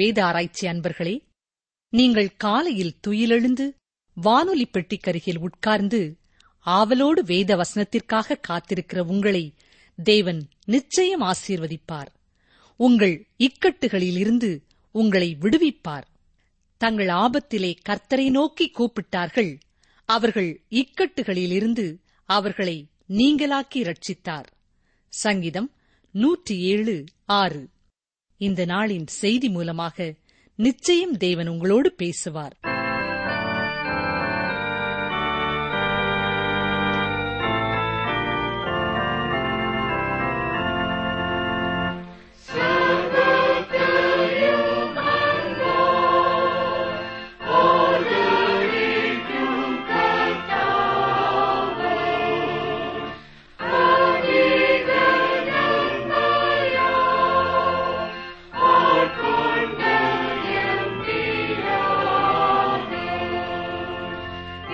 வேத ஆராய்ச்சி அன்பர்களே நீங்கள் காலையில் துயிலெழுந்து வானொலி பெட்டிக்கருகில் உட்கார்ந்து ஆவலோடு வேத வசனத்திற்காக காத்திருக்கிற உங்களை தேவன் நிச்சயம் ஆசீர்வதிப்பார். உங்கள் இக்கட்டுகளிலிருந்து உங்களை விடுவிப்பார். தங்கள் ஆபத்திலே கர்த்தரை நோக்கி கூப்பிட்டார்கள் அவர்கள் இக்கட்டுகளிலிருந்து அவர்களை நீங்களாக்கி ரட்சித்தார் சங்கீதம் நூற்றி ஏழு ஆறு. இந்த நாளின் செய்தி மூலமாக நிச்சயம் தேவன் உங்களோடு பேசுவார்.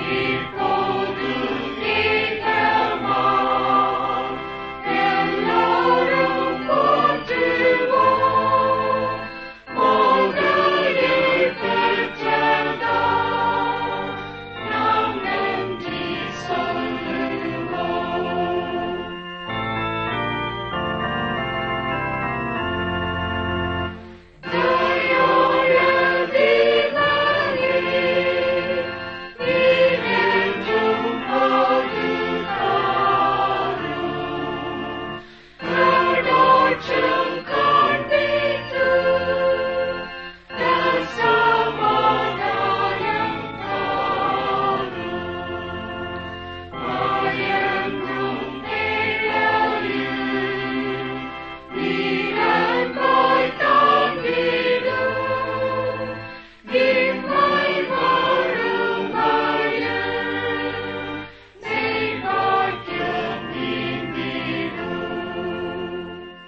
keep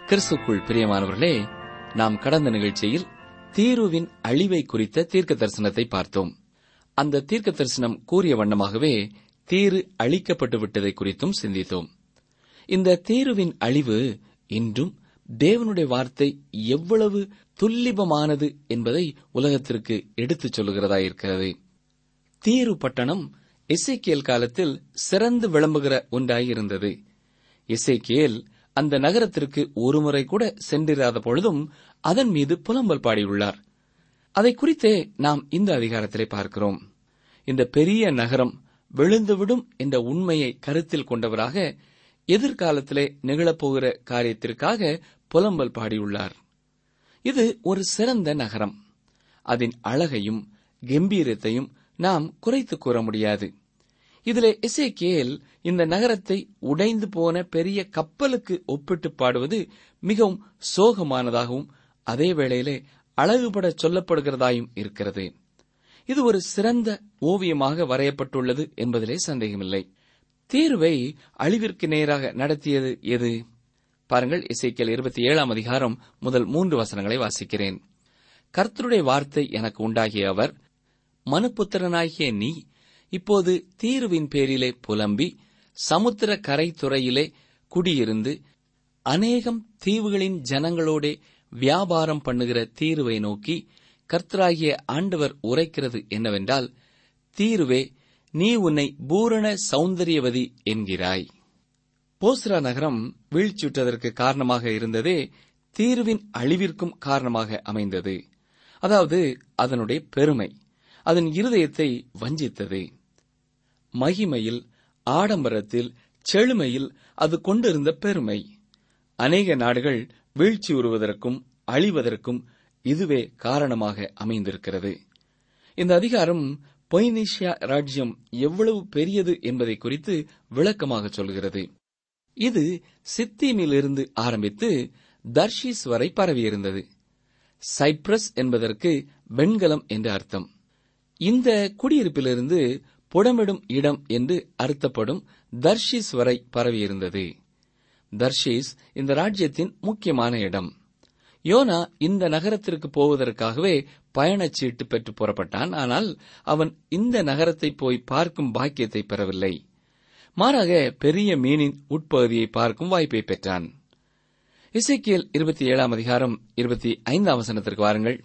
கிறிஸ்துக்குள் பிரியமானவர்களே நாம் கடந்த நிகழ்ச்சியில் தீருவின் அழிவை குறித்த தீர்க்க தரிசனத்தை பார்த்தோம். அந்த தீர்க்க தரிசனம் கூறிய வண்ணமாகவே தீரு அழிக்கப்பட்டு விட்டதை குறித்தும் சிந்தித்தோம். இந்த தீருவின் அழிவு இன்றும் தேவனுடைய வார்த்தை எவ்வளவு துல்லிபமானது என்பதை உலகத்திற்கு எடுத்துச் சொல்லுகிறதாயிருக்கிறது தீரு பட்டணம் இசைக்கியல் காலத்தில் சிறந்து விளம்புகிற ஒன்றாயிருந்தது. இசைக்கியல் அந்த நகரத்திற்கு ஒருமுறை கூட சென்றிராத பொழுதும் அதன் மீது புலம்பல் பாடியுள்ளார். அதை குறித்தே நாம் இந்த அதிகாரத்திலே பார்க்கிறோம். இந்த பெரிய நகரம் விழுந்துவிடும் என்ற உண்மையை கருத்தில் கொண்டவராக எதிர்காலத்திலே நிகழப்போகிற காரியத்திற்காக புலம்பல் பாடியுள்ளார். இது ஒரு சிறந்த நகரம். அதன் அழகையும் கம்பீரத்தையும் நாம் குறைத்து கூற முடியாது. இதிலே இசைக்கேல் இந்த நகரத்தை உடைந்து போன பெரிய கப்பலுக்கு ஒப்பிட்டு பாடுவது மிகவும் சோகமானதாகவும் அதே வேளையிலே அழகுபட சொல்லப்படுகிறதாயும் இருக்கிறது. இது ஒரு சிறந்த ஓவியமாக வரையப்பட்டுள்ளது என்பதிலே சந்தேகமில்லை. தீர்வை அழிவிற்கு நேராக நடத்தியது எது? பாருங்கள் இசைக்கல் இருபத்தி ஏழாம் அதிகாரம் முதல் மூன்று வசனங்களை வாசிக்கிறேன். கர்த்தருடைய வார்த்தை எனக்கு உண்டாகிய அவர் மனுப்புத்திரனாகிய நீ இப்போது தீர்வின் பேரிலே புலம்பி சமுத்திர கரைத்துறையிலே குடியிருந்து அநேகம் தீவுகளின் ஜனங்களோடே வியாபாரம் பண்ணுகிற தீர்வை நோக்கி கர்த்தராகிய ஆண்டவர் உரைக்கிறது என்னவென்றால் தீர்வே நீ உன்னை பூரண சௌந்தரியவதி என்கிறாய். போஸ்ரா நகரம் வீழ்ச்சியுற்றதற்கு காரணமாக இருந்ததே தீர்வின் அழிவிற்கும் காரணமாக அமைந்தது. அதாவது அதனுடைய பெருமை அதன் இருதயத்தை வஞ்சித்தது. மகிமையில் ஆடம்பரத்தில் செழுமையில் அது கொண்டிருந்த பெருமை. அநேக நாடுகள் வீழ்ச்சி உறுவதற்கும் அழிவதற்கும் இதுவே காரணமாக அமைந்திருக்கிறது. இந்த அதிகாரம் பொய்னேஷியா ராஜ்யம் எவ்வளவு பெரியது என்பதை குறித்து விளக்கமாக சொல்கிறது. இது சித்தீமிலிருந்து ஆரம்பித்து தர்ஷீஸ் வரை பரவியிருந்தது. சைப்ரஸ் என்பதற்கு வெண்கலம் என்று அர்த்தம். இந்த குடியிருப்பிலிருந்து புடமிடும் இடம் என்று அர்த்தப்படும் தர்ஷீஸ் வரை பரவியிருந்தது. தர்ஷீஸ் இந்த ராஜ்யத்தின் முக்கியமான இடம். யோனா இந்த நகரத்திற்கு போவதற்காகவே பயணச்சீட்டு பெற்று புறப்பட்டான். ஆனால் அவன் இந்த நகரத்தை போய் பார்க்கும் பாக்கியத்தை பெறவில்லை. மாறாக பெரிய மீனின் உட்பகுதியை பார்க்கும் வாய்ப்பை பெற்றான். இசைக்கியல் இருபத்தி ஏழாம் அதிகாரம் இருபத்தி ஐந்தாம் வசனத்திற்கு வாருங்கள்.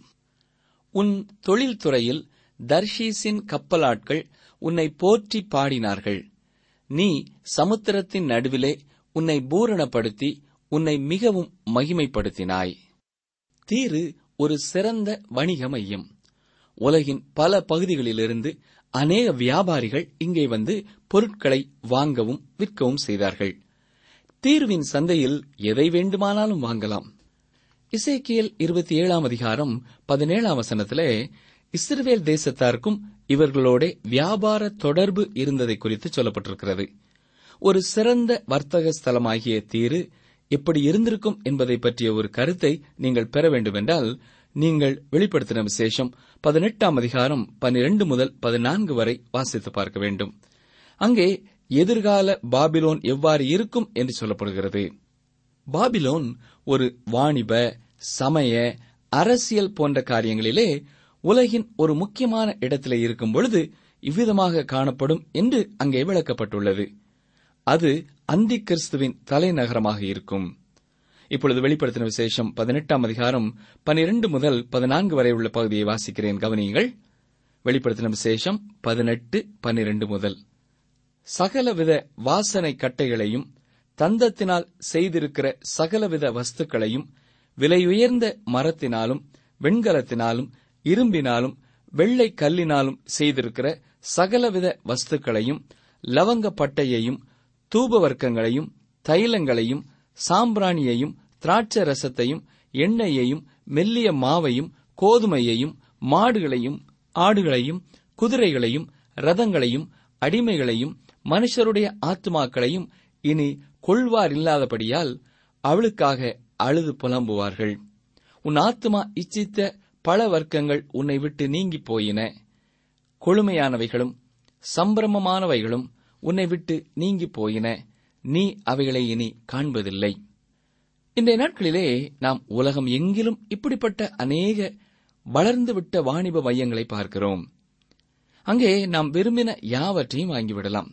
உன் தொழில்துறையில் தர்ஷீஸின் கப்பலாட்கள் உன்னை போற்றி பாடினார்கள். நீ சமுத்திரத்தின் நடுவிலே உன்னை பூரணப்படுத்தி உன்னை மிகவும் மகிமைப்படுத்தினாய். தீரு ஒரு சிறந்த வணிக மையம். உலகின் பல பகுதிகளிலிருந்து அநேக வியாபாரிகள் இங்கே வந்து பொருட்களை வாங்கவும் விற்கவும் செய்தார்கள். தீர்வின் சந்தையில் எதை வேண்டுமானாலும் வாங்கலாம். இசைக்கியல் இருபத்தி ஏழாம் அதிகாரம் பதினேழாம் வசனத்திலே இஸ்ரவேல் தேசத்தாருக்கும் இவர்களோட வியாபார தொடர்பு இருந்ததை குறித்து சொல்லப்பட்டிருக்கிறது. ஒரு சிறந்த வர்த்தக ஸ்தலமாகிய தீரு எப்படி இருந்திருக்கும் என்பதை பற்றிய ஒரு கருத்தை நீங்கள் பெற வேண்டுமென்றால் நீங்கள் வெளிப்படுத்தின விசேஷம் பதினெட்டாம் அதிகாரம் பன்னிரண்டு முதல் பதினான்கு வரை வாசித்து பார்க்க வேண்டும். அங்கே எதிர்கால பாபிலோன் எவ்வாறு இருக்கும் என்று சொல்லப்படுகிறது. பாபிலோன் ஒரு வாணிப சமய அரசியல் போன்ற காரியங்களிலே உலகின் ஒரு முக்கியமான இடத்திலே இருக்கும் பொழுது இவ்விதமாக காணப்படும் என்று அங்கே விளக்கப்பட்டுள்ளது. அது அந்தி கிறிஸ்துவின் தலைநகரமாக இருக்கும். இப்பொழுது வெளிப்படுத்தின விசேஷம் பதினெட்டாம் அதிகாரம் பனிரெண்டு முதல் பதினான்கு வரை உள்ள பகுதியை வாசிக்கிறேன். கவனியுங்கள். வெளிப்படுத்தின விசேஷம் பதினெட்டு பன்னிரண்டு முதல். சகலவித வாசனை கட்டைகளையும் தந்தத்தினால் செய்திருக்கிற சகலவித வஸ்துக்களையும் விலையுயர்ந்த மரத்தினாலும் வெண்கலத்தினாலும் இரும்பினாலும் வெள்ளை கல்லினாலும் செய்திருக்கிற சகலவித வஸ்துக்களையும் லவங்க பட்டையையும் தூபவர்க்கங்களையும் தைலங்களையும் சாம்பிராணியையும் திராட்சை ரசத்தையும் எண்ணெயையும் மெல்லிய மாவையும் கோதுமையையும் மாடுகளையும் ஆடுகளையும் குதிரைகளையும் ரதங்களையும் அடிமைகளையும் மனுஷருடைய ஆத்மாக்களையும் இனி கொள்வார் இல்லாதபடியால் அவளுக்காக அழுது புலம்புவார்கள். உன் ஆத்மா இச்சித்த பல வர்க்கங்கள் உன்னை விட்டு நீங்கிப் போயின. கொழுமையானவைகளும் சம்பிரமமானவைகளும் உன்னை விட்டு நீங்கிப் போயின. நீ அவைகளை இனி காண்பதில்லை. இன்றைய நாட்களிலே நாம் உலகம் எங்கிலும் இப்படிப்பட்ட அநேக வளர்ந்துவிட்ட வாணிப மையங்களை பார்க்கிறோம். அங்கே நாம் விரும்பின யாவற்றையும் வாங்கிவிடலாம்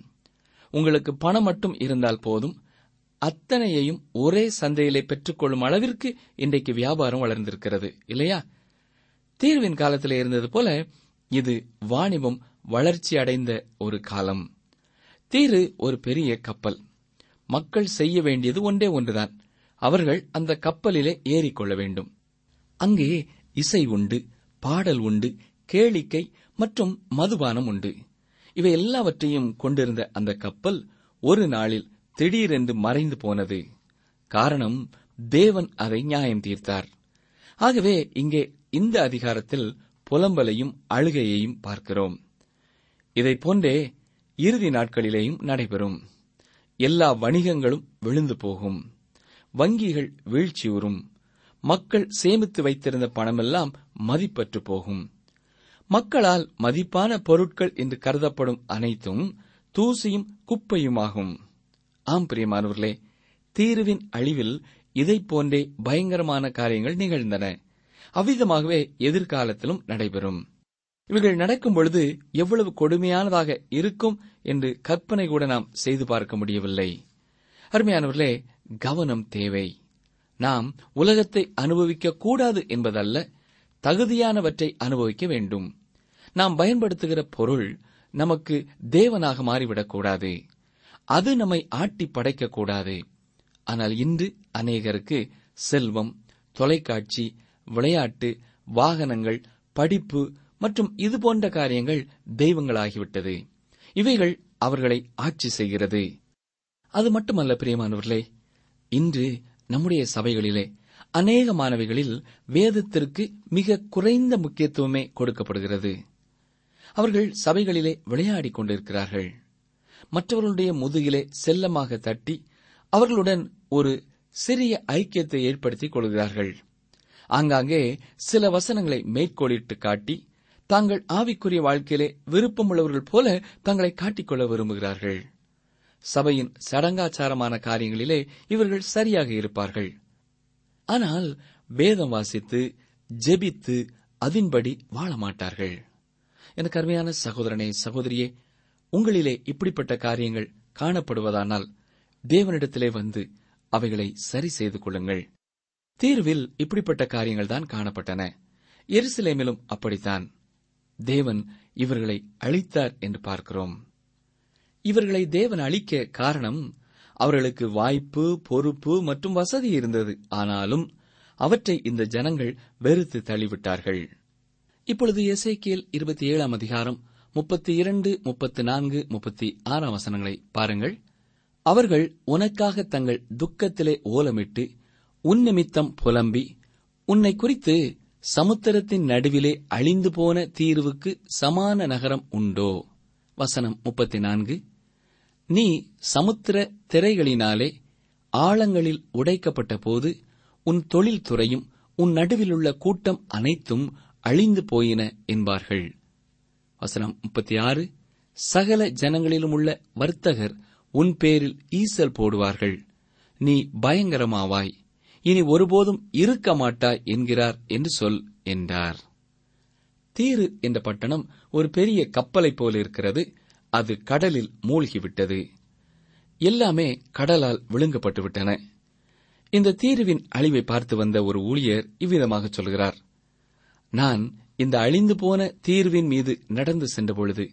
உங்களுக்கு பணம் மட்டும் இருந்தால் போதும். அத்தனையையும் ஒரே சந்தையிலே பெற்றுக்கொள்ளும் அளவிற்கு இன்றைக்கு வியாபாரம் வளர்ந்திருக்கிறது இல்லையா? தீர்வின் காலத்தில் இருந்தது போல இது வாணிபம் வளர்ச்சி அடைந்த ஒரு காலம். தீரு ஒரு பெரிய கப்பல். மக்கள் செய்ய வேண்டியது ஒன்றே ஒன்றுதான். அவர்கள் அந்த கப்பலிலே ஏறிக்கொள்ள வேண்டும். அங்கே இசை உண்டு பாடல் உண்டு கேளிக்கை மற்றும் மதுபானம் உண்டு. இவை எல்லாவற்றையும் கொண்டிருந்த அந்த கப்பல் ஒரு நாளில் திடீரென்று மறைந்து போனது. காரணம் தேவன் அதை நியாயம் தீர்த்தார். ஆகவே இங்கே இந்த அதிகாரத்தில் புலம்பலையும் அழுகையையும் பார்க்கிறோம். இதைப் போன்றே இறுதி நாட்களிலேயும் நடைபெறும். எல்லா வணிகங்களும் விழுந்து போகும். வங்கிகள் வீழ்ச்சியுறும் மக்கள் சேமித்து வைத்திருந்த பணமெல்லாம் மதிப்பற்று போகும். மக்களால் மதிப்பான பொருட்கள் என்று கருதப்படும் அனைத்தும் தூசியும் குப்பையுமாகும். ஆம் பிரியமானவர்களே தீருவின் அழிவில் இதைப் போன்றே பயங்கரமான காரியங்கள் நிகழ்ந்தன. அவ்விதமாகவே எதிர்காலத்திலும் நடைபெறும். இவைகள் நடக்கும் பொழுது எவ்வளவு கொடுமையானதாக இருக்கும் என்று கற்பனை கூட நாம் செய்து பார்க்க முடியவில்லை. அருமையானவர்களே கவனம் தேவை. நாம் உலகத்தை அனுபவிக்க கூடாது என்பதல்ல தகுதியானவற்றை அனுபவிக்க வேண்டும். நாம் பயன்படுத்துகிற பொருள் நமக்கு தேவனாக மாறிவிடக்கூடாது அது நம்மை ஆட்டி படைக்கக்கூடாது ஆனால் இன்று அநேகருக்கு செல்வம் தொலைக்காட்சி விளையாட்டு வாகனங்கள் படிப்பு மற்றும் இது போன்ற காரியங்கள் தெய்வங்களாகிவிட்டது. இவைகள் அவர்களை ஆட்சி செய்கிறது. அது மட்டுமல்ல பிரியமானவர்களே இன்று நம்முடைய சபைகளிலே அநேக மாணவிகளில் வேதத்திற்கு மிக குறைந்த முக்கியத்துவமே கொடுக்கப்படுகிறது. அவர்கள் சபைகளிலே விளையாடிக் கொண்டிருக்கிறார்கள். மற்றவர்களுடைய முதுகிலே செல்லமாக தட்டி அவர்களுடன் ஒரு சிறிய ஐக்கியத்தை ஏற்படுத்திக் கொள்கிறார்கள். ஆங்காங்கே சில வசனங்களை மேற்கோளிட்டு காட்டி தாங்கள் ஆவிக்குரிய வாழ்க்கையிலே விருப்பமுள்ளவர்கள் போல தங்களை காட்டிக்கொள்ள விரும்புகிறார்கள். சபையின் சடங்காச்சாரமான காரியங்களிலே இவர்கள் சரியாக இருப்பார்கள். ஆனால் வேதம் வாசித்து ஜெபித்து அதின்படி வாழ மாட்டார்கள் எனக்கு அருமையான சகோதரனே சகோதரியே உங்களிலே இப்படிப்பட்ட காரியங்கள் காணப்படுவதானால் தேவனிடத்திலே வந்து அவைகளை சரி செய்து கொள்ளுங்கள். தீர்வில் இப்படிப்பட்ட காரியங்கள் தான் காணப்பட்டன. எருசலேமிலும் அப்படித்தான். தேவன் இவர்களை அழித்தார் என்று பார்க்கிறோம். இவர்களை தேவன் அழிக்க காரணம் அவர்களுக்கு வாய்ப்பு பொறுப்பு மற்றும் வசதி இருந்தது. ஆனாலும் அவற்றை இந்த ஜனங்கள் வெறுத்து தள்ளிவிட்டார்கள். இப்பொழுது எசேக்கியல் இருபத்தி ஏழாம் அதிகாரம் முப்பத்தி இரண்டு முப்பத்தி நான்கு முப்பத்தி ஆறாம் வசனங்களை பாருங்கள். அவர்கள் உனக்காக தங்கள் துக்கத்திலே ஓலமிட்டு உன் நிமித்தம் புலம்பி உன்னை குறித்து சமுத்திரத்தின் நடுவிலே அழிந்து போன தீர்வுக்கு சமான நகரம் உண்டோ? வசனம் முப்பத்தி நான்கு நீ சமுத்திர திரைகளினாலே ஆழங்களில் உடைக்கப்பட்ட போது உன் தொழில்துறையும் உன் நடுவிலுள்ள கூட்டம் அனைத்தும் அழிந்து போயின என்பார்கள். வசனம் முப்பத்தி ஆறு சகல ஜனங்களிலும் உள்ள வர்த்தகர் உன் பேரில் ஈசல் போடுவார்கள். நீ பயங்கரமாவாய். இனி ஒருபோதும் இருக்க மாட்டாய் என்கிறார் என்று சொல் என்றார். தீரு என்ற பட்டணம் ஒரு பெரிய கப்பலைப் போல இருக்கிறது. அது கடலில் மூழ்கிவிட்டது. எல்லாமே கடலால் விழுங்கப்பட்டு விட்டன இந்த தீருவின் அழிவை பார்த்து வந்த ஒரு ஊழியர் இவ்விதமாக சொல்கிறார். நான் இந்த அழிந்து போன தீர்வின் மீது நடந்து சென்றபொழுது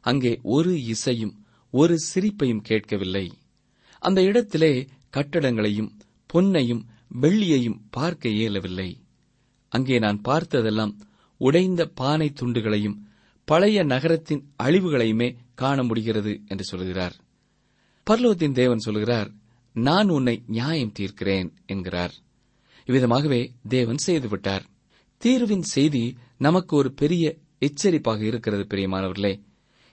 அங்கே ஒரு இசையும் ஒரு சிரிப்பையும் கேட்கவில்லை. அந்த இடத்திலே கட்டடங்களையும் பொன்னையும் வெள்ளியையும் பார்க்க இயலவில்லை. அங்கே நான் பார்த்ததெல்லாம் உடைந்த பானை துண்டுகளையும் பழைய நகரத்தின் அழிவுகளையுமே காண முடிகிறது என்று சொல்கிறார். பர்லோகத்தின் தேவன் சொல்கிறார் நான் உன்னை நியாயம் தீர்க்கிறேன் என்கிறார். இவ்விதமாகவே தேவன் செய்துவிட்டார். தீர்வின் செய்தி நமக்கு ஒரு பெரிய எச்சரிப்பாக இருக்கிறது பிரியமானவர்களே.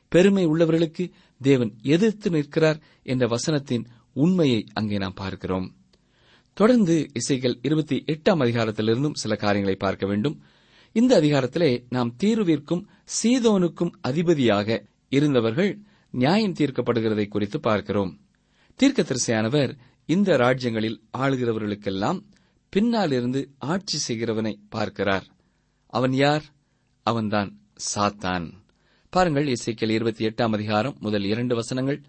பெருமை உள்ளவர்களுக்கு தேவன் எதிர்த்து நிற்கிறார் என்ற வசனத்தின் உண்மையை அங்கே நாம் பார்க்கிறோம். தொடர்ந்து இசைகள் இருபத்தி எட்டாம் அதிகாரத்திலிருந்தும் சில காரியங்களை பார்க்க வேண்டும். இந்த அதிகாரத்திலே நாம் தீர்விற்கும் சீதோனுக்கும் அதிபதியாக இருந்தவர்கள் நியாயம் தீர்க்கப்படுகிறதை குறித்து பார்க்கிறோம். தீர்க்க தரிசையானவர் இந்த ராஜ்யங்களில் ஆளுகிறவர்களுக்கெல்லாம் பின்னாலிருந்து ஆட்சி செய்கிறவனை பார்க்கிறார். அவன் யார்? அவன்தான் சாத்தான். பாருங்கள் இசைக்கல் இருபத்தி எட்டாம் அதிகாரம் முதல் இரண்டு வசனங்கள்.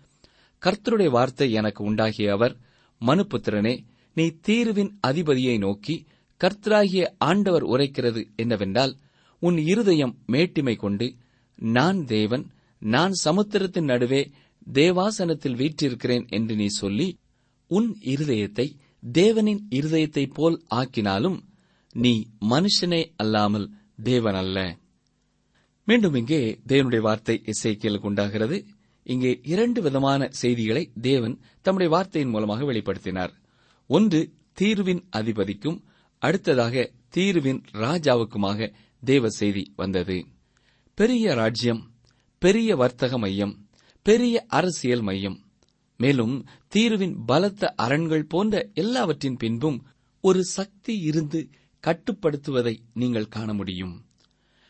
கர்த்தருடைய வார்த்தை எனக்கு உண்டாகிய அவர் மனுப்புத்திரனே நீ தீர்வின் அதிபதியை நோக்கி கர்த்தராகிய ஆண்டவர் உரைக்கிறது என்னவென்றால் உன் இருதயம் மேட்டிமை கொண்டு நான் தேவன் நான் சமுத்திரத்தின் நடுவே தேவாசனத்தில் வீற்றிருக்கிறேன் என்று நீ சொல்லி உன் இருதயத்தை தேவனின் இருதயத்தைப் போல் ஆக்கினாலும் நீ மனுஷனே அல்லாமல் தேவன் அல்ல. மீண்டும் இங்கே தேவனுடைய வார்த்தை இசைக்கியலுக்கு உண்டாகிறது. இங்கே இரண்டு விதமான செய்திகளை தேவன் தம்முடைய வார்த்தையின் மூலமாக வெளிப்படுத்தினார். ஒன்று தீர்வின் அதிபதிக்கும் அடுத்ததாக தீர்வின் ராஜாவுக்குமாக தேவ செய்தி வந்தது. பெரிய ராஜ்யம் பெரிய வர்த்தக மையம் பெரிய அரசியல் மையம். மேலும் தீர்வின் பலத்த அரண்கள் போன்ற எல்லாவற்றின் பின்பும் ஒரு சக்தி இருந்து கட்டுப்படுத்துவதை நீங்கள் காண முடியும்.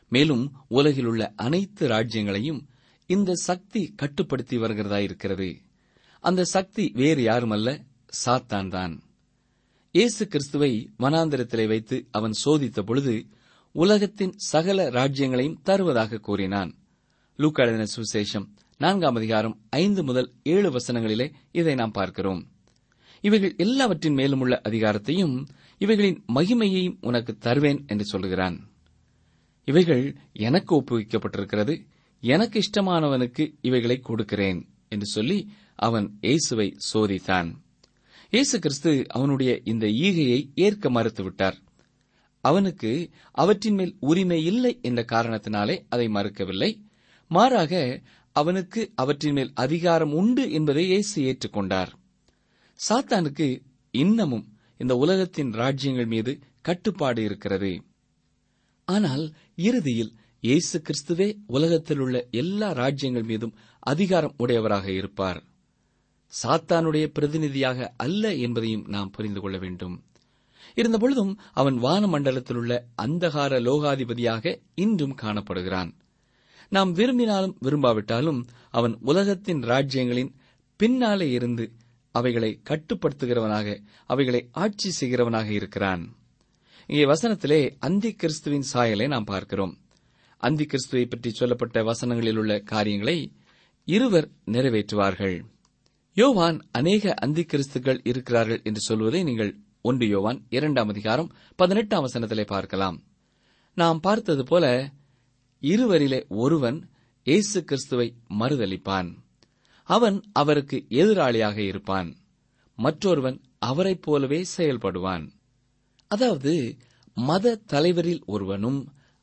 மேலும் உலகிலுள்ள அனைத்து ராஜ்யங்களையும் இந்த சக்தி கட்டுப்படுத்தி வருகிறதா இருக்கிறது அந்த சக்தி வேறு யாருமல்ல சாத்தான் தான். இயேசு கிறிஸ்துவை வனாந்திரத்திலே வைத்து அவன் சோதித்த பொழுது உலகத்தின் சகல ராஜ்யங்களையும் தருவதாக கூறினான். லூக்காடின சுசேஷம் நான்காம் அதிகாரம் ஐந்து முதல் ஏழு வசனங்களிலே இதை நாம் பார்க்கிறோம். இவைகள் எல்லாவற்றின் மேலும் உள்ள அதிகாரத்தையும் இவைகளின் மகிமையையும் உனக்கு தருவேன் என்று சொல்லுகிறான் இவைகள் எனக்கு ஒப்புவிக்கப்பட்டிருக்கிறது எனக்கு இஷ்டமானவனுக்கு இவைகளை கொடுக்கிறேன் என்று சொல்லி அவன் இயேசுவை சோதித்தான். இயேசு கிறிஸ்து அவனுடைய இந்த ஈகையை ஏற்க மறுத்துவிட்டார். அவனுக்கு அவற்றின் மேல் உரிமை இல்லை என்ற காரணத்தினாலே அதை மறுக்கவில்லை. மாறாக அவனுக்கு அவற்றின் மேல் அதிகாரம் உண்டு என்பதை இயேசு ஏற்றுக்கொண்டார். சாத்தானுக்கு இன்னமும் இந்த உலகத்தின் ராஜ்யங்கள் மீது கட்டுப்பாடு இருக்கிறது. ஆனால் இறுதியில் இயேசு கிறிஸ்துவே உலகத்தில் உள்ள எல்லா ராஜ்யங்கள் மீதும் அதிகாரம் உடையவராக இருப்பார். சாத்தானுடைய பிரதிநிதியாக அல்ல என்பதையும் நாம் புரிந்து கொள்ள வேண்டும். இருந்தபொழுதும் அவன் வானமண்டலத்தில் உள்ள அந்தகார லோகாதிபதியாக இன்றும் காணப்படுகிறான். நாம் விரும்பினாலும் விரும்பாவிட்டாலும் அவன் உலகத்தின் ராஜ்யங்களின் பின்னாலே இருந்து அவைகளை கட்டுப்படுத்துகிறவனாக அவைகளை ஆட்சி செய்கிறவனாக இருக்கிறான். இங்கே வசனத்திலே அந்தி கிறிஸ்துவின் சாயலை நாம் பார்க்கிறோம். அந்தி கிறிஸ்துவை பற்றி சொல்லப்பட்ட வசனங்களில் உள்ள காரியங்களை இருவர் நிறைவேற்றுவார்கள். யோவான் அநேக அந்தி கிறிஸ்துகள் இருக்கிறார்கள் என்று சொல்வதை நீங்கள் ஒன்று யோவான் இரண்டாம் அதிகாரம் பதினெட்டாம் வசனத்திலே பார்க்கலாம். நாம் பார்த்தது போல இருவரிலே ஒருவன் இயேசு கிறிஸ்துவை மறுதளிப்பான் அவன் அவருக்கு எதிராளியாக இருப்பான். மற்றொருவன் அவரைப் போலவே செயல்படுவான். அதாவது மத தலைவரில் ஒருவனும்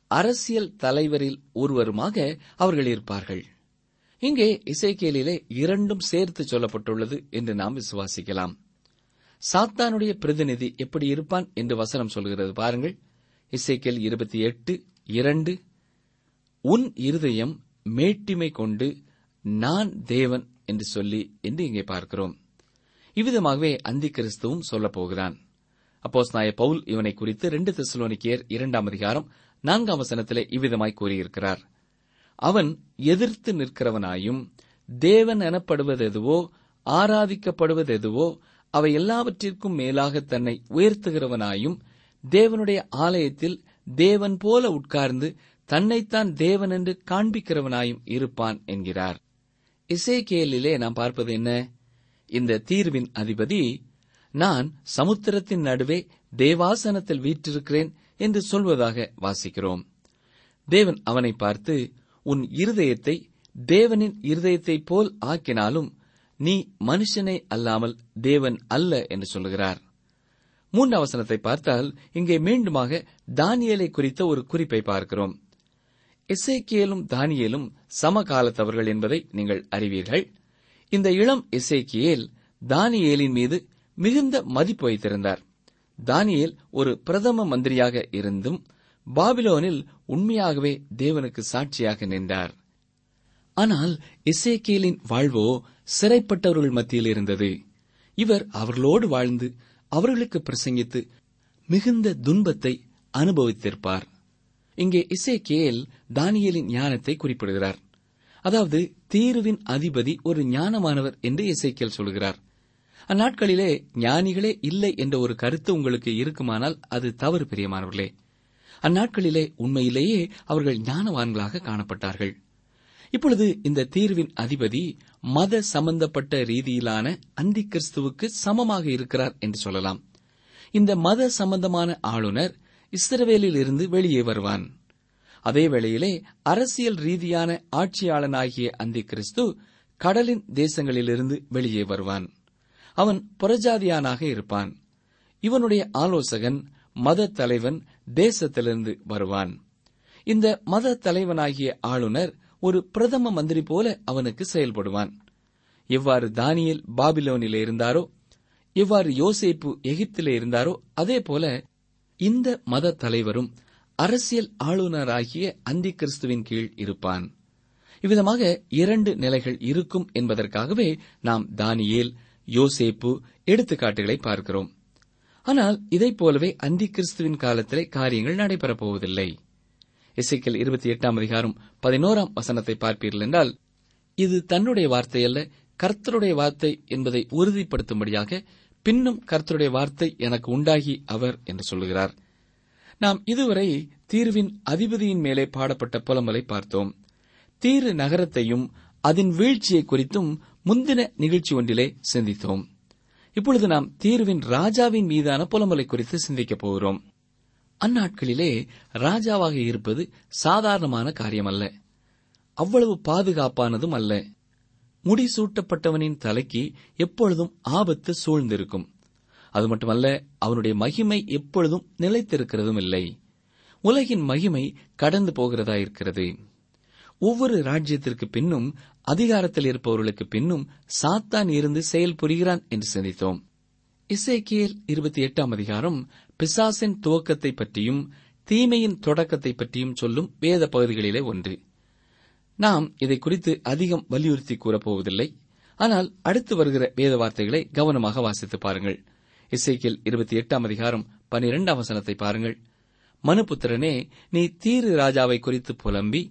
அரசியல் தலைவரில் ஒருவருமாக அவர்கள் இருப்பார்கள். இங்கே இசைக்கியலிலே இரண்டும் சேர்த்து சொல்லப்பட்டுள்ளது என்று நாம் விசுவாசிக்கலாம். சாத்தானுடைய பிரதிநிதி எப்படி இருப்பான் என்று வசனம் சொல்கிறது பாருங்கள். இசைக்கேல் இருபத்தி எட்டு இரண்டு உன் இருதயம் மேட்டிமை கொண்டு நான் தேவன் என்று சொல்லி என்று இங்கே பார்க்கிறோம். இவ்விதமாகவே அந்தி கிறிஸ்துவும் சொல்லப்போகிறான் அப்போஸ் நாய பவுல் இவனை குறித்து ரெண்டு தெசலோனிக்கியர் இரண்டாம் அதிகாரம் நான்காம் வசனத்திலே இவ்விதமாய் கூறியிருக்கிறார். அவன் எதிர்த்து நிற்கிறவனாயும் தேவன் எனப்படுவதெதுவோ ஆராதிக்கப்படுவதெதுவோ அவை எல்லாவற்றிற்கும் மேலாக தன்னை உயர்த்துகிறவனாயும் தேவனுடைய ஆலயத்தில் தேவன் போல உட்கார்ந்து தன்னைத்தான் தேவன் என்று காண்பிக்கிறவனாயும் இருப்பான் என்கிறார். இசைக்கேலிலே நாம் பார்ப்பது என்ன? இந்த தீர்வின் அதிபதி நான் சமுத்திரத்தின் நடுவே தேவாசனத்தில் வீற்றிருக்கிறேன் என்று சொல்வதாக வாசிக்கிறோம். தேவன் அவனை பார்த்து உன் இருதயத்தை தேவனின் இருதயத்தைப் போல் ஆக்கினாலும் நீ மனுஷனை அல்லாமல் தேவன் அல்ல என்று சொல்லுகிறார். மூன்றாம் வசனத்தை பார்த்தால் இங்கே மீண்டுமாக தானியலை குறித்த ஒரு குறிப்பை பார்க்கிறோம். எசேக்கியலும் தானியேலும் சமகாலத்தவர்கள் என்பதை நீங்கள் அறிவீர்கள். இந்த இளம் எசேக்கியேல் தானியேலின் மீது மிகுந்த மதிப்பு வைத்திருந்தார். தானியேல் ஒரு பிரதம மந்திரியாக இருந்தும் பாபிலோனில் உண்மையாகவே தேவனுக்கு சாட்சியாக நின்றார். ஆனால் இசேக்கியலின் வாழ்வோ சிறைப்பட்டவர்கள் மத்தியில் இருந்தது. இவர் அவர்களோடு வாழ்ந்து அவர்களுக்கு பிரசங்கித்து மிகுந்த துன்பத்தை அனுபவித்திருப்பார். இங்கே இசேக்கியேல் தானியலின் ஞானத்தை குறிப்பிடுகிறார். அதாவது தீருவின் அதிபதி ஒரு ஞானமானவர் என்று இசைக்கியல் சொல்கிறார். அந்நாட்களிலே ஞானிகளே இல்லை என்ற ஒரு கருத்து உங்களுக்கு இருக்குமானால் அது தவறு பிரியமானவர்களே. அந்நாட்களிலே உண்மையிலேயே அவர்கள் ஞானவான்களாக காணப்பட்டார்கள். இப்பொழுது இந்த தீர்வின் அதிபதி மத சம்பந்தப்பட்ட ரீதியிலான அந்தி கிறிஸ்துவுக்கு சமமாக இருக்கிறார் என்று சொல்லலாம். இந்த மத சம்பந்தமான ஆளுநர் இஸ்ரவேலில் இருந்து வெளியே வருவான். அதே வேளையிலே அரசியல் ரீதியான ஆட்சியாளனாகிய அந்தி கிறிஸ்து கடலின் தேசங்களிலிருந்து வெளியே வருவான். அவன் புறஜாதியானாக இருப்பான். இவனுடைய ஆலோசகன் மத தலைவன் தேசத்திலிருந்து வருவான். இந்த மத தலைவனாகிய ஆளுநர் ஒரு பிரதம மந்திரி போல அவனுக்கு செயல்படுவான். எவ்வாறு தானியல் பாபிலோனிலே இருந்தாரோ எவ்வாறு யோசேப்பு எகிப்திலே இருந்தாரோ அதே போல இந்த மத தலைவரும் அரசியல் ஆளுநராகிய அந்தி கிறிஸ்துவின் கீழ் இருப்பான். இவ்விதமாக இரண்டு நிலைகள் இருக்கும் என்பதற்காகவே நாம் தானியேல் யோசேப்பு எடுத்துக்காட்டுகளை பார்க்கிறோம். ஆனால் இதைப் போலவே அந்தி கிறிஸ்துவின் காலத்திலே காரியங்கள் நடைபெறப் போவதில்லை. இசைக்கல் இருபத்தி எட்டாம் அதிகாரம் பதினோராம் வசனத்தை பார்ப்பீர்கள் என்றால் இது தன்னுடைய வார்த்தை அல்ல கர்த்தருடைய வார்த்தை என்பதை உறுதிப்படுத்தும்படியாக பின்னும் கர்த்தருடைய வார்த்தை எனக்கு உண்டாகி அவர் என்று சொல்லுகிறார். நாம் இதுவரை தீர்வின் அதிபதியின் மேலே பாடப்பட்ட புலம்பலை பார்த்தோம். தீரு நகரத்தையும் அதன் வீழ்ச்சியை குறித்தும் முந்தின நிகழ்ச்சி ஒன்றிலே சிந்தித்தோம். இப்பொழுது நாம் தீர்வின் ராஜாவின் மீதான புலம்பலை குறித்து சிந்திக்கப் போகிறோம். அந்நாட்களிலே ராஜாவாக இருப்பது சாதாரணமான காரியமல்ல. அவ்வளவு பாதுகாப்பானதும் அல்ல. முடிசூட்டப்பட்டவனின் தலைக்கு எப்பொழுதும் ஆபத்து சூழ்ந்திருக்கும். அது மட்டுமல்ல அவனுடைய மகிமை எப்பொழுதும் நிலைத்திருக்கிறதும் இல்லை உலகின் மகிமை கடந்து போகிறதா இருக்கிறது ஒவ்வொரு ராஜ்யத்திற்கு பின்னும் அதிகாரத்தில் இருப்பவர்களுக்கு பின்னும் சாத்தான் இருந்து செயல் புரிகிறான் என்று சிந்தித்தோம். இசைக்கியல் இருபத்தி எட்டாம் அதிகாரம் பிசாசின் துவக்கத்தை பற்றியும் தீமையின் தொடக்கத்தை பற்றியும் சொல்லும் வேத பகுதிகளிலே ஒன்று. நாம் இதை குறித்து அதிகம் வலியுறுத்தி கூறப்போவதில்லை. ஆனால் அடுத்து வருகிற வேத வார்த்தைகளை கவனமாக வாசித்து பாருங்கள். இசைக்கியல் இருபத்தி எட்டாம் அதிகாரம் பனிரெண்டாம் வசனத்தை பாருங்கள். மனுபுத்திரனே நீ தீரு ராஜாவை குறித்து புலம்பி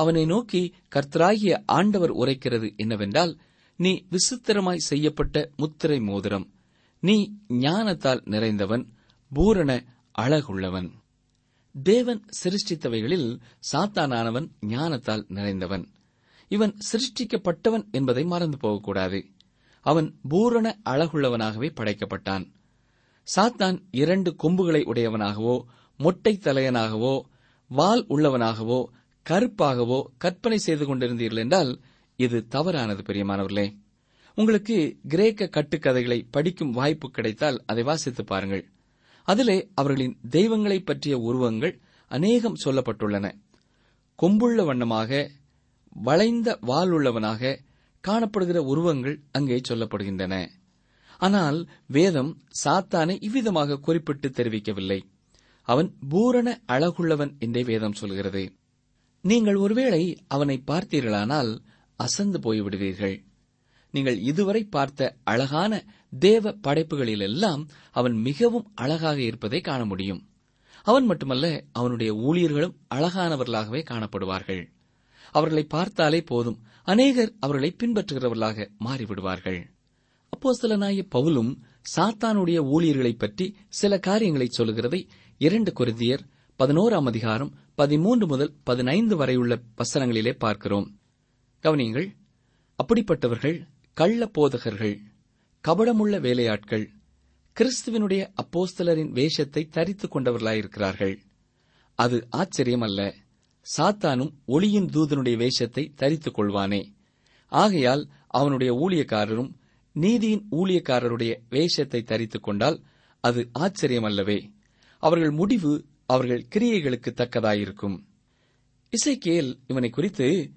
அவனை நோக்கி கர்த்தராகிய ஆண்டவர் உரைக்கிறது என்னவென்றால் நீ விசித்திரமாய் செய்யப்பட்ட முத்திரை மோதிரம். நீ ஞானத்தால் நிறைந்தவன் பூரண அழகுள்ளவன். தேவன் சிருஷ்டித்தவைகளில் சாத்தானானவன் ஞானத்தால் நிறைந்தவன். இவன் சிருஷ்டிக்கப்பட்டவன் என்பதை மறந்து போகக்கூடாது. அவன் பூரண அழகுள்ளவனாகவே படைக்கப்பட்டான். சாத்தான் இரண்டு கொம்புகளை உடையவனாகவோ மொட்டை தலையனாகவோ வால் உள்ளவனாகவோ கருப்பாகவோ கற்பனை செய்து கொண்டிருந்தீர்கள் என்றால் இது தவறானது பிரியமானவர்களே. உங்களுக்கு கிரேக்க கட்டுக்கதைகளை படிக்கும் வாய்ப்பு கிடைத்தால் அதை வாசித்து பாருங்கள். அதிலே அவர்களின் தெய்வங்களைப் பற்றிய உருவங்கள் அநேகம் சொல்லப்பட்டுள்ளன. கொம்புள்ள வண்ணமாக வளைந்த வால் உள்ளவனாக காணப்படுகிற உருவங்கள் அங்கே சொல்லப்படுகின்றன. ஆனால் வேதம் சாத்தானை இவ்விதமாக குறிப்பிட்டு தெரிவிக்கவில்லை. அவன் பூரண அழகுள்ளவன் என்றே வேதம் சொல்கிறது. நீங்கள் ஒருவேளை அவனை பார்த்தீர்களானால் அசந்து போய்விடுவீர்கள். நீங்கள் இதுவரை பார்த்த அழகான தேவ படைப்புகளிலெல்லாம் அவன் மிகவும் அழகாக இருப்பதை காண முடியும். அவன் மட்டுமல்ல அவனுடைய ஊழியர்களும் அழகானவர்களாகவே காணப்படுவார்கள். அவர்களை பார்த்தாலே போதும். அநேகர் அவர்களை பின்பற்றுகிறவர்களாக மாறிவிடுவார்கள். அப்போஸ்தலனாய பவுலும் சாத்தானுடைய ஊழியர்களைப் பற்றி சில காரியங்களை சொல்லுகிறதை இரண்டு குருதியர் பதினோராம் அதிகாரம் பதிமூன்று முதல் பதினைந்து வரையுள்ள வசனங்களிலே பார்க்கிறோம். கவனியங்கள் அப்படிப்பட்டவர்கள் கள்ள போதகர்கள் கபடமுள்ள வேலையாட்கள் கிறிஸ்துவனுடைய அப்போஸ்தலரின் வேஷத்தை தரித்துக் கொண்டவர்களாயிருக்கிறார்கள். அது ஆச்சரியம் அல்ல சாத்தானும் ஒளியின் தூதனுடைய வேஷத்தை தரித்துக் கொள்வானே. ஆகையால் அவனுடைய ஊழியக்காரரும் நீதியின் ஊழியக்காரருடைய வேஷத்தை தரித்துக் கொண்டால் அது ஆச்சரியமல்லவே. அவர்கள் முடிவு அவர்கள் கிரியைகளுக்கு தக்கதாயிருக்கும். இசைக்கேல் இவனை குறித்து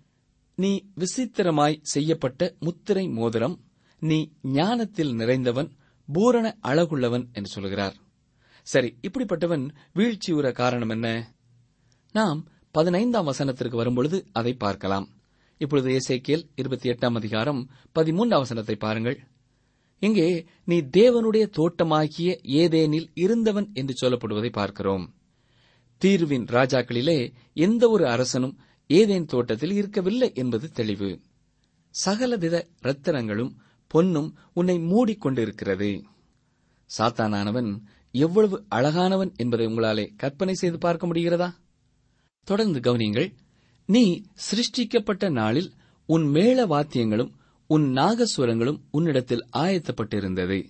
நீ விசித்திரமாய் செய்யப்பட்ட முத்திரை மோதிரம் நீ ஞானத்தில் நிறைந்தவன் பூரண அழகுள்ளவன் என்று சொல்கிறார். சரி இப்படிப்பட்டவன் வீழ்ச்சியுற காரணம் என்ன? நாம் பதினைந்தாம் வசனத்திற்கு வரும்பொழுது அதை பார்க்கலாம். இப்பொழுது இசைக்கேல் இருபத்தி எட்டாம் அதிகாரம் பதிமூன்றாம் வசனத்தை பாருங்கள். இங்கே நீ தேவனுடைய தோட்டமாகிய ஏதேனில் இருந்தவன் என்று சொல்லப்படுவதை பார்க்கிறோம். தீர்வின் ராஜாக்களிலே எந்த ஒரு அரசனும் ஏதேன் தோட்டத்தில் இருக்கவில்லை என்பது தெளிவு. சகலவித ரத்தனங்களும் பொன்னும் உன்னை மூடிக்கொண்டிருக்கிறது. சாத்தானானவன் எவ்வளவு அழகானவன் என்பதை உங்களாலே கற்பனை செய்து பார்க்க முடிகிறதா? தொடர்ந்து கவனியுங்கள் நீ சிருஷ்டிக்கப்பட்ட நாளில் உன் மேள வாத்தியங்களும் உன் நாகஸ்வரங்களும் உன்னிடத்தில் ஆயத்தப்பட்டிருந்தது.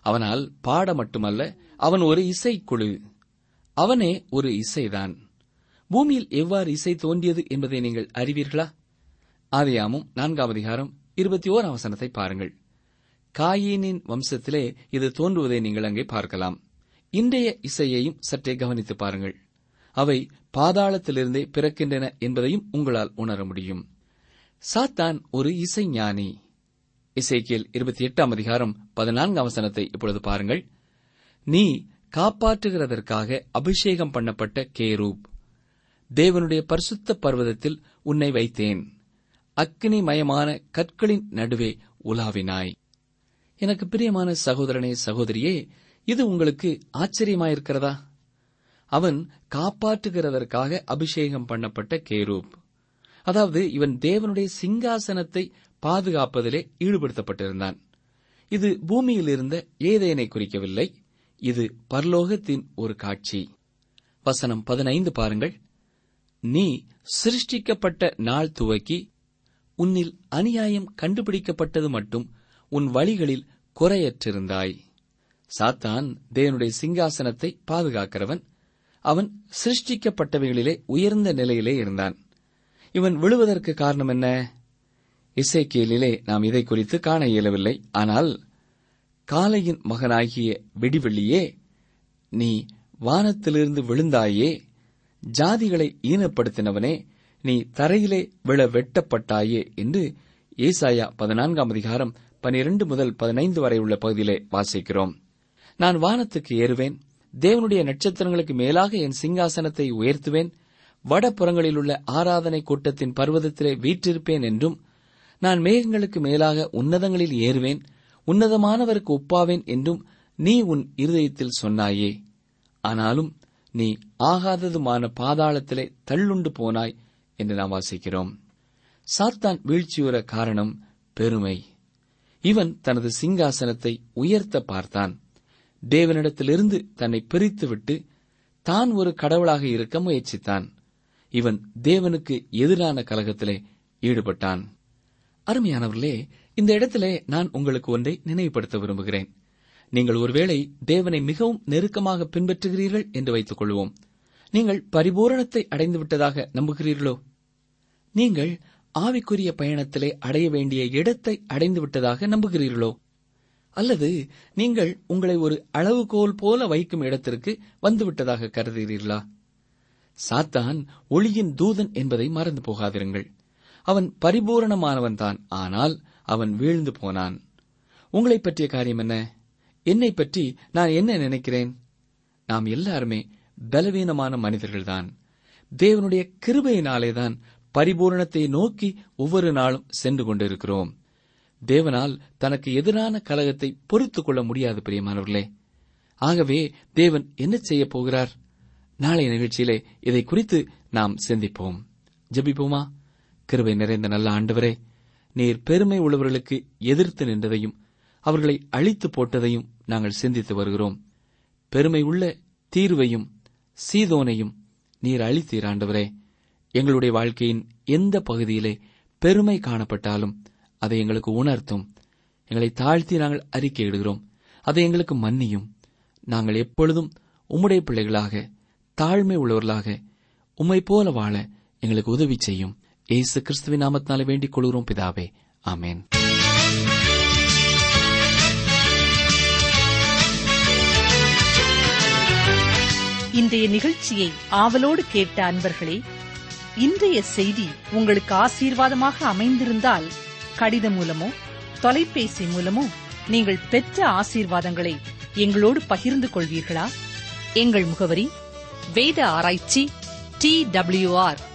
அவனால் பாட மட்டுமல்ல அவன் ஒரு இசைக்குழு. அவனே ஒரு இசைதான். பூமியில் எவ்வாறு இசை தோன்றியது என்பதை நீங்கள் அறிவீர்களா? ஆதியாமும் நான்காம் அதிகாரம் இருபத்தி ஓர் அவசனத்தை பாருங்கள். காயீனின் வம்சத்திலே இது தோன்றுவதை நீங்கள் அங்கே பார்க்கலாம். இன்றைய இசையையும் சற்றே கவனித்து பாருங்கள். அவை பாதாளத்திலிருந்தே பிறக்கின்றன என்பதையும் உங்களால் உணர முடியும். சாத்தான் ஒரு இசைஞானி. இசைக்கியல் இருபத்தி எட்டாம் அதிகாரம் பதினான்காம் அவசனத்தை இப்பொழுது பாருங்கள். நீ காப்பாற்றுகிறதற்காக அபிஷேகம் பண்ணப்பட்ட கேரூப். தேவனுடைய பரிசுத்த பர்வதத்தில் உன்னை வைத்தேன். அக்னிமயமான கற்களின் நடுவே உலாவினாய். எனக்கு பிரியமான சகோதரனே சகோதரியே இது உங்களுக்கு ஆச்சரியமாயிருக்கிறதா? அவன் காப்பாற்றுகிறதற்காக அபிஷேகம் பண்ணப்பட்ட கேரூப். அதாவது இவன் தேவனுடைய சிங்காசனத்தை பாதுகாப்பதிலே ஈடுபடுத்தப்பட்டிருந்தான். இது பூமியில் இருந்த ஏதேனை குறிக்கவில்லை. இது பரலோகத்தின் ஒரு காட்சி. வசனம் பதினைந்து பாருங்கள். நீ சிருஷ்டிக்கப்பட்ட நாள் துவக்கி உன்னில் அநியாயம் கண்டுபிடிக்கப்பட்டது மட்டும் உன் வழிகளில் குறையற்றிருந்தாய். சாத்தான் தேவனுடைய சிங்காசனத்தை பாதுகாக்கிறவன். அவன் சிருஷ்டிக்கப்பட்டவைகளிலே உயர்ந்த நிலையிலே இருந்தான். இவன் விழுவதற்கு காரணம் என்ன? இசைக்கியலிலே நாம் இதை குறித்து காண இயலவில்லை. ஆனால் காலையின் மகனாகிய விடிவெள்ளியே நீ வானத்திலிருந்து விழுந்தாயே ஜாதிகளை ஈனப்படுத்தினவனே நீ தரையிலே விழ வெட்டப்பட்டாயே என்று ஏசாயா பதினான்காம் அதிகாரம் பனிரெண்டு முதல் பதினைந்து வரை உள்ள பகுதியிலே வாசிக்கிறோம். நான் வானத்துக்கு ஏறுவேன் தேவனுடைய நட்சத்திரங்களுக்கு மேலாக என் சிங்காசனத்தை உயர்த்துவேன் வடபுறங்களில் உள்ள ஆராதனை கூட்டத்தின் பர்வதத்திலே வீற்றிருப்பேன் என்றும் நான் மேகங்களுக்கு மேலாக உன்னதங்களில் ஏறுவேன் உன்னதமானவருக்கு ஒப்பாவேன் என்றும் நீ உன் இருதயத்தில் சொன்னாயே. ஆனாலும் நீ ஆகாததுமான பாதாளத்திலே தள்ளுண்டு போனாய் என்று நாம் வாசிக்கிறோம். சாத்தான் வீழ்ச்சியுற காரணம் பெருமை. இவன் தனது சிங்காசனத்தை உயர்த்த பார்த்தான். தேவனிடத்திலிருந்து தன்னை பிரித்துவிட்டு தான் ஒரு கடவுளாக இருக்க முயற்சித்தான். இவன் தேவனுக்கு எதிரான கலகத்திலே ஈடுபட்டான். அருமையானவர்களே இந்த இடத்திலே நான் உங்களுக்கு ஒன்றை நினைவுபடுத்த விரும்புகிறேன். நீங்கள் ஒருவேளை தேவனை மிகவும் நெருக்கமாக பின்பற்றுகிறீர்கள் என்று வைத்துக் கொள்வோம். நீங்கள் பரிபூரணத்தை அடைந்து விட்டதாக நம்புகிறீர்களோ? நீங்கள் ஆவிக்குரிய பயணத்திலே அடைய வேண்டிய இடத்தை அடைந்து விட்டதாக நம்புகிறீர்களோ? அல்லது நீங்கள் உங்களை ஒரு அளவுகோல் போல வைக்கும் இடத்திற்கு வந்துவிட்டதாக கருதுகிறீர்களா? சாத்தான் ஒளியின் தூதன் என்பதை மறந்து போகாதிருங்கள். அவன் பரிபூரணமானவன்தான். ஆனால் அவன் வீழ்ந்து போனான். உங்களைப் பற்றிய காரியம் என்ன? என்னை பற்றி நான் என்ன நினைக்கிறேன்? நாம் எல்லாருமே பலவீனமான மனிதர்கள்தான். தேவனுடைய கிருபையினாலேதான் பரிபூரணத்தை நோக்கி ஒவ்வொரு நாளும் சென்று கொண்டிருக்கிறோம். தேவனால் தனக்கு எதிரான கலகத்தை பொறுத்துக் கொள்ள முடியாது பிரியமானவர்களே. ஆகவே தேவன் என்ன செய்யப் போகிறார்? நாளைய நிகழ்ச்சியிலே இதை குறித்து நாம் சிந்திப்போம். ஜெபிப்போமா? கிருபை நிறைந்த நல்ல ஆண்டவரே நீர் பெருமை உள்ளவர்களுக்கு எதிர்த்து நின்றதையும் அவர்களை அழித்து போட்டதையும் நாங்கள் சிந்தித்து வருகிறோம். பெருமை உள்ள தீர்வையும் சீதோனையும் நீர் அழித்தீர் ஆண்டவரே. எங்களுடைய வாழ்க்கையின் எந்த பகுதியிலே பெருமை காணப்பட்டாலும் அதை எங்களுக்கு உணர்த்தும். எங்களை தாழ்த்தி நாங்கள் அறிக்கையிடுகிறோம் அதை எங்களுக்கு மன்னியும். நாங்கள் எப்பொழுதும் உம்முடைய பிள்ளைகளாக தாழ்மை உள்ளவர்களாக உம்மை போல வாழ எங்களுக்கு உதவி செய்யும். ஏசு கிறிஸ்துவின் நாமத்தினாலே வேண்டிக் கொள்கிறோம் பிதாவே. ஆமேன். இன்றைய நிகழ்ச்சியை ஆவலோடு கேட்ட அன்பர்களே இன்றைய செய்தி உங்களுக்கு ஆசீர்வாதமாக அமைந்திருந்தால் கடிதம் மூலமோ தொலைபேசி மூலமோ நீங்கள் பெற்ற ஆசீர்வாதங்களை எங்களோடு பகிர்ந்து கொள்வீர்களா? எங்கள் முகவரி வேத ஆராய்ச்சி D WR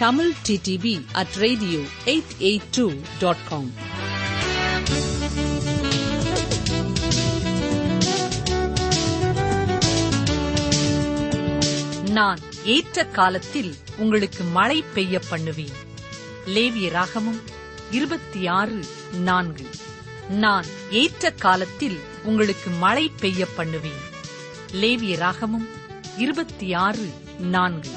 Tamil DTV at radio eight eight two dot com நான் ஏற்ற காலத்தில் உங்களுக்கு மழை பெய்ய பண்ணுவேன். லேவிய ராகமும் இருபத்தி ஆறு நான்கு. நான் ஏற்ற காலத்தில் உங்களுக்கு மழை பெய்ய பண்ணுவேன். லேவிய ராகமும் இருபத்தி ஆறு நான்கு.